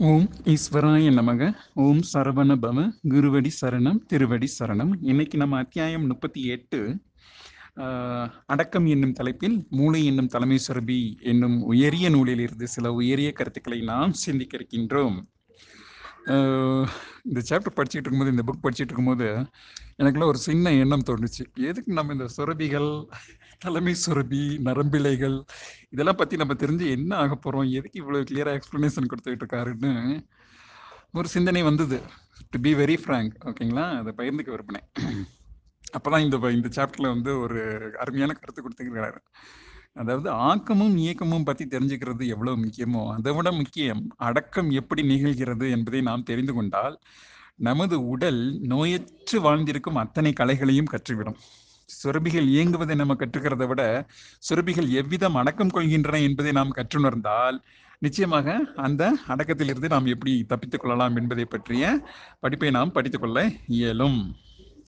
ஓம் ஈஸ்வராய நமக. ஓம் சரவண பவ. குருவடி சரணம் திருவடி சரணம். இன்னைக்கு நம்ம அத்தியாயம் முப்பத்தி எட்டு. அடக்கம் என்னும் தலைப்பில் மூளை என்னும் தலைமை சுரபி என்னும் உயரிய நூலிலிருந்து சில உயரிய கருத்துக்களை நாம் சிந்திக்க இருக்கின்றோம். இந்த சாப்டர் படிச்சுட்டு இருக்கும்போது இந்த புக் படிச்சுட்டு இருக்கும்போது எனக்குள்ள ஒரு சின்ன எண்ணம் தோணுச்சு எதுக்கு நம்ம இந்த சுரபிகள் தலைமை சுரபி நரம்பிலைகள் இதெல்லாம் பத்தி நம்ம தெரிஞ்சு என்ன ஆக போறோம் எதுக்கு இவ்வளவு கிளியரா எக்ஸ்பிளனேஷன் கொடுத்துட்டு இருக்காருன்னு ஒரு சிந்தனை வந்தது. டு பி வெரி ஃப்ராங்க் ஓகேங்களா அதை பகிர்ந்துக்க விரும்பினேன். அப்பதான் இந்த இந்த சாப்டர்ல வந்து ஒரு அருமையான கருத்து கொடுத்துருக்கிறாரு. அதாவது ஆக்கமும் இயக்கமும் பற்றி தெரிஞ்சுக்கிறது எவ்வளவு முக்கியமோ அதை விட முக்கியம் அடக்கம் எப்படி நிகழ்கிறது என்பதை நாம் தெரிந்து கொண்டால் நமது உடல் நோயற்று வாழ்ந்திருக்கும் அத்தனை கலைகளையும் கற்றுவிடும். சுரபிகள் இயங்குவதை நம்ம கற்றுக்கிறத விட சுரபிகள் எவ்விதம் அடக்கம் கொள்கின்றன என்பதை நாம் கற்றுணர்ந்தால் நிச்சயமாக அந்த அடக்கத்திலிருந்து நாம் எப்படி தப்பித்துக் கொள்ளலாம் என்பதை பற்றிய படிப்பை நாம் படித்துக்கொள்ள இயலும்.